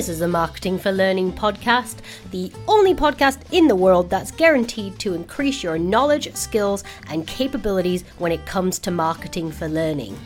This is a Marketing for Learning podcast, the only podcast in the world that's guaranteed to increase your knowledge, skills, and capabilities when it comes to marketing for learning.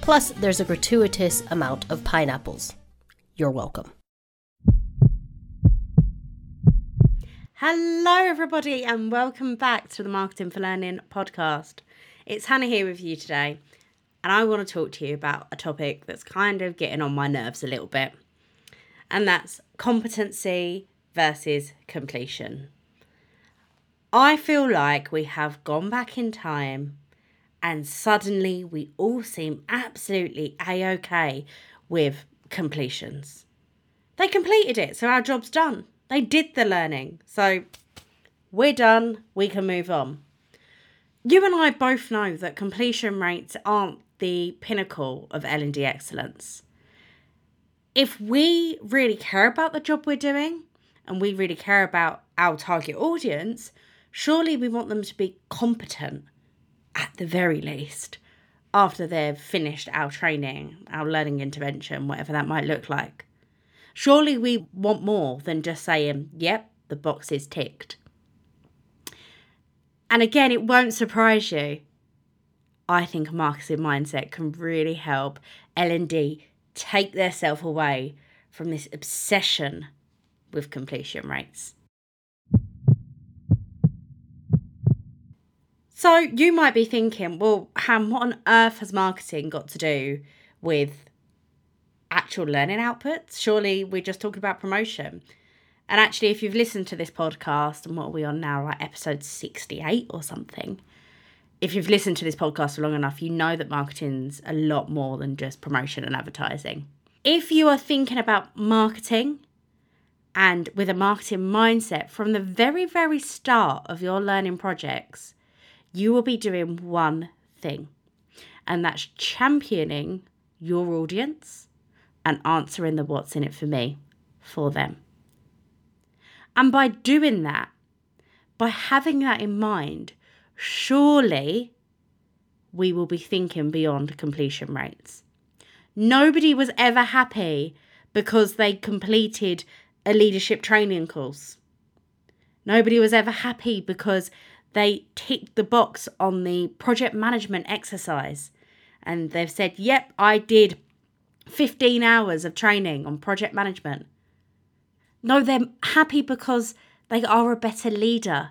Plus, there's a gratuitous amount of pineapples. You're welcome. Hello, everybody, and welcome back to the Marketing for Learning podcast. It's Hannah here with you today, and I want to talk to you about a topic that's kind of getting on my nerves a little bit, and that's competency versus completion. I feel like we have gone back in time, and suddenly we all seem absolutely a okay with completions. They completed it, so our job's done they did the learning. So we're done. We can move on. You and I both know that completion rates aren't the pinnacle of L&D excellence. If we really care about the job we're doing and we really care about our target audience, surely we want them to be competent at the very least after they've finished our training, our learning intervention, whatever that might look like. Surely we want more than just saying, yep, the box is ticked. And again, it won't surprise you. I think a marketing mindset can really help L&D take their self away from this obsession with completion rates. So you might be thinking, well, Han, what on earth has marketing got to do with actual learning outputs. Surely we're just talking about promotion. And actually, if you've listened to this podcast, and what are we on now, like episode 68 or something, if you've listened to this podcast for long enough, you know that marketing's a lot more than just promotion and advertising. If you are thinking about marketing and with a marketing mindset from the very, very start of your learning projects, you will be doing one thing, and that's championing your audience and answering the what's in it for me for them. And by doing that, by having that in mind, surely we will be thinking beyond completion rates. Nobody was ever happy because they completed a leadership training course. Nobody was ever happy because they ticked the box on the project management exercise and they've said, Yep, I did 15 hours of training on project management. No, they're happy because they are a better leader.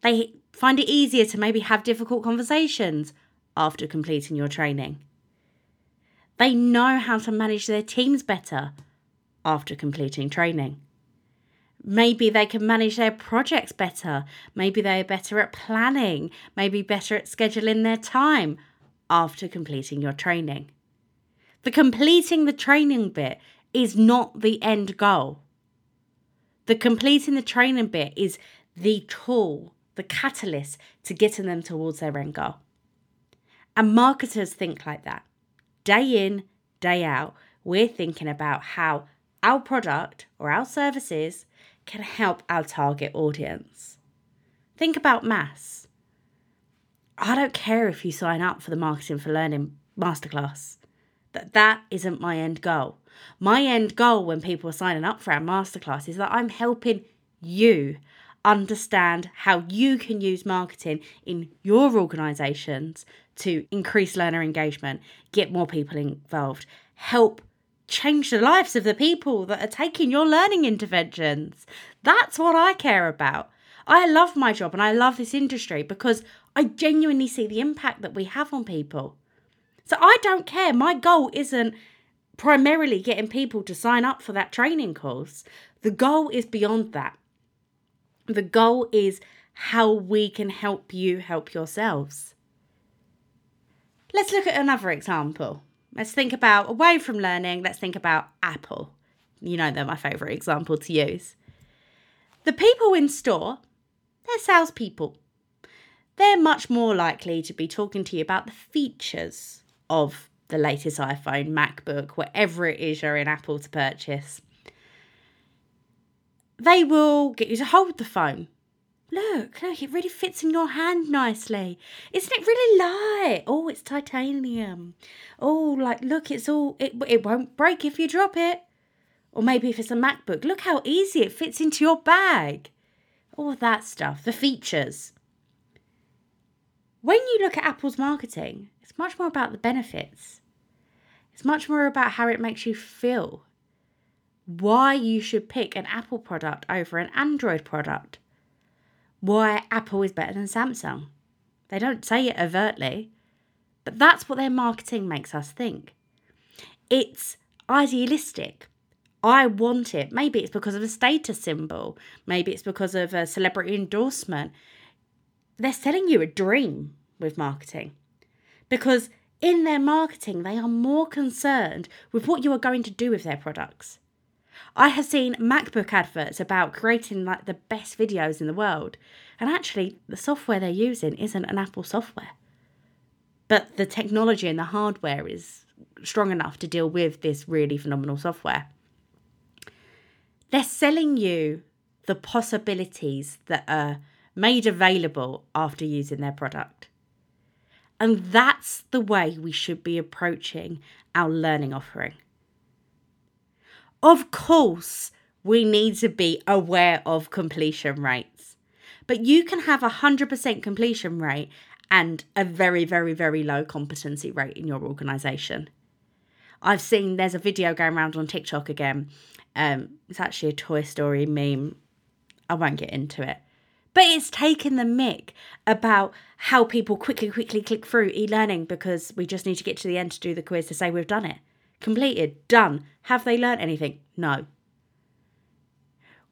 They find it easier to maybe have difficult conversations after completing your training. They know how to manage their teams better after completing training. Maybe they can manage their projects better. Maybe they are better at planning. Maybe better at scheduling their time after completing your training. The completing the training bit is not the end goal. The completing the training bit is the tool, the catalyst to getting them towards their end goal. And marketers think like that. Day in, day out, we're thinking about how our product or our services can help our target audience. Think about mass. I don't care if you sign up for the Marketing for Learning masterclass that that isn't my end goal. My end goal when people are signing up for our masterclass is that I'm helping you understand how you can use marketing in your organizations to increase learner engagement, get more people involved, help change the lives of the people that are taking your learning interventions. That's what I care about. I love my job and I love this industry because I genuinely see the impact that we have on people. So I don't care. My goal isn't primarily getting people to sign up for that training course. The goal is beyond that. The goal is how we can help you help yourselves. Let's look at another example. Let's think about away from learning, let's think about Apple. You know, they're my favourite example to use. The people in store, they're salespeople. They're much more likely to be talking to you about the features of the latest iPhone, MacBook, whatever it is you're in Apple to purchase. They will get you to hold the phone. Look, look, it really fits in your hand nicely. Isn't it really light? Oh, it's titanium. Oh, like look, it's all it it won't break if you drop it. Or maybe if it's a MacBook, look how easy it fits into your bag. All that stuff, the features. When you look at Apple's marketing, it's much more about the benefits. It's much more about how it makes you feel. Why you should pick an Apple product over an Android product. Why Apple is better than Samsung. They don't say it overtly, but that's what their marketing makes us think. It's idealistic. I want it. Maybe it's because of a status symbol. Maybe it's because of a celebrity endorsement. They're selling you a dream with marketing because in their marketing, they are more concerned with what you are going to do with their products. I have seen MacBook adverts about creating like the best videos in the world, and actually, the software they're using isn't an Apple software. But the technology and the hardware is strong enough to deal with this really phenomenal software. They're selling you the possibilities that are made available after using their product. And that's the way we should be approaching our learning offering. Of course, we need to be aware of completion rates, but you can have a 100% completion rate and a very, very, very low competency rate in your organization. I've seen there's a video going around on TikTok again. Um, it's actually a Toy Story meme. I won't get into it. But it's taken the mick about how people quickly, quickly click through e learning because we just need to get to the end to do the quiz to say we've done it. Completed, done. Have they learnt anything? No.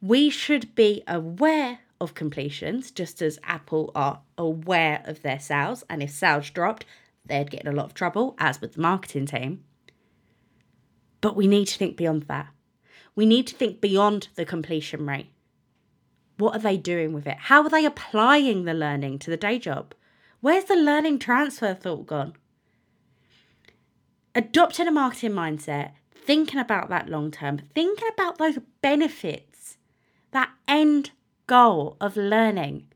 We should be aware of completions, just as Apple are aware of their sales. And if sales dropped, they'd get in a lot of trouble, as with the marketing team. But we need to think beyond that. We need to think beyond the completion rate. What are they doing with it? How are they applying the learning to the day job? Where's the learning transfer thought gone? Adopting a marketing mindset, thinking about that long term, thinking about those benefits, that end goal of learning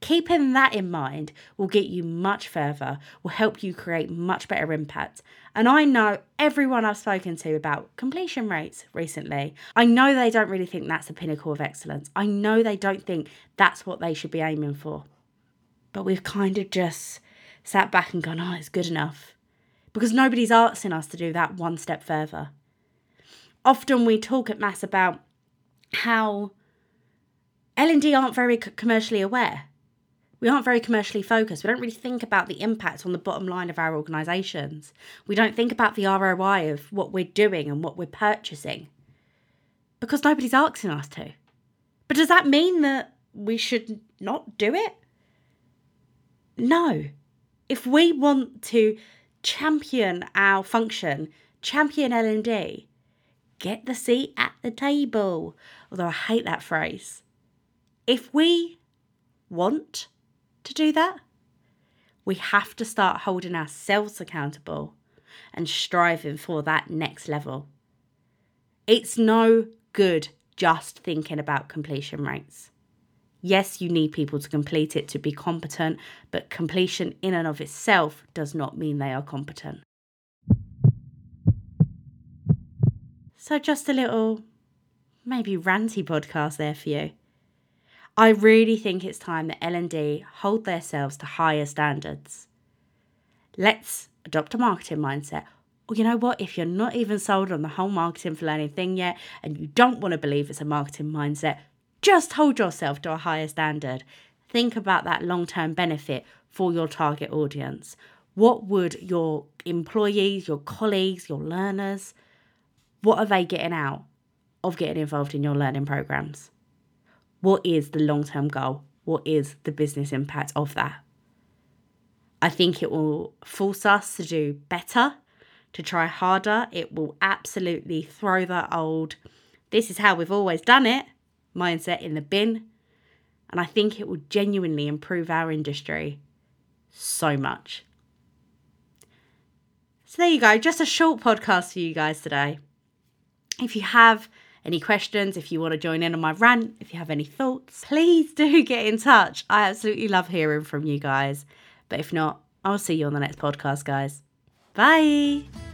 Keeping that in mind will get you much further, will help you create much better impact. And I know everyone I've spoken to about completion rates recently, I know they don't really think that's the pinnacle of excellence. I know they don't think that's what they should be aiming for. But we've kind of just sat back and gone, oh, it's good enough. Because nobody's asking us to do that one step further. Often we talk at Mass about how L&D aren't very commercially aware we aren't very commercially focused. We don't really think about the impact on the bottom line of our organisations. We don't think about the ROI of what we're doing and what we're purchasing because nobody's asking us to. But does that mean that we should not do it? No. If we want to champion our function, champion L&D, get the seat at the table. Although I hate that phrase. If we want to do that, we have to start holding ourselves accountable and striving for that next level. It's no good just thinking about completion rates. Yes, you need people to complete it to be competent, but completion in and of itself does not mean they are competent. So, just a little, maybe ranty podcast there for you. I really think it's time that L&D hold themselves to higher standards. Let's adopt a marketing mindset. Or you know what, if you're not even sold on the whole marketing for learning thing yet and you don't want to believe it's a marketing mindset, just hold yourself to a higher standard. Think about that long-term benefit for your target audience. What would your employees, your colleagues, your learners, what are they getting out of getting involved in your learning programs? What is the long term goal? What is the business impact of that? I think it will force us to do better, to try harder. It will absolutely throw that old, this is how we've always done it mindset in the bin. And I think it will genuinely improve our industry so much. So, there you go, just a short podcast for you guys today. If you have any questions, if you want to join in on my rant, if you have any thoughts, please do get in touch. I absolutely love hearing from you guys. But if not, I'll see you on the next podcast, guys. Bye.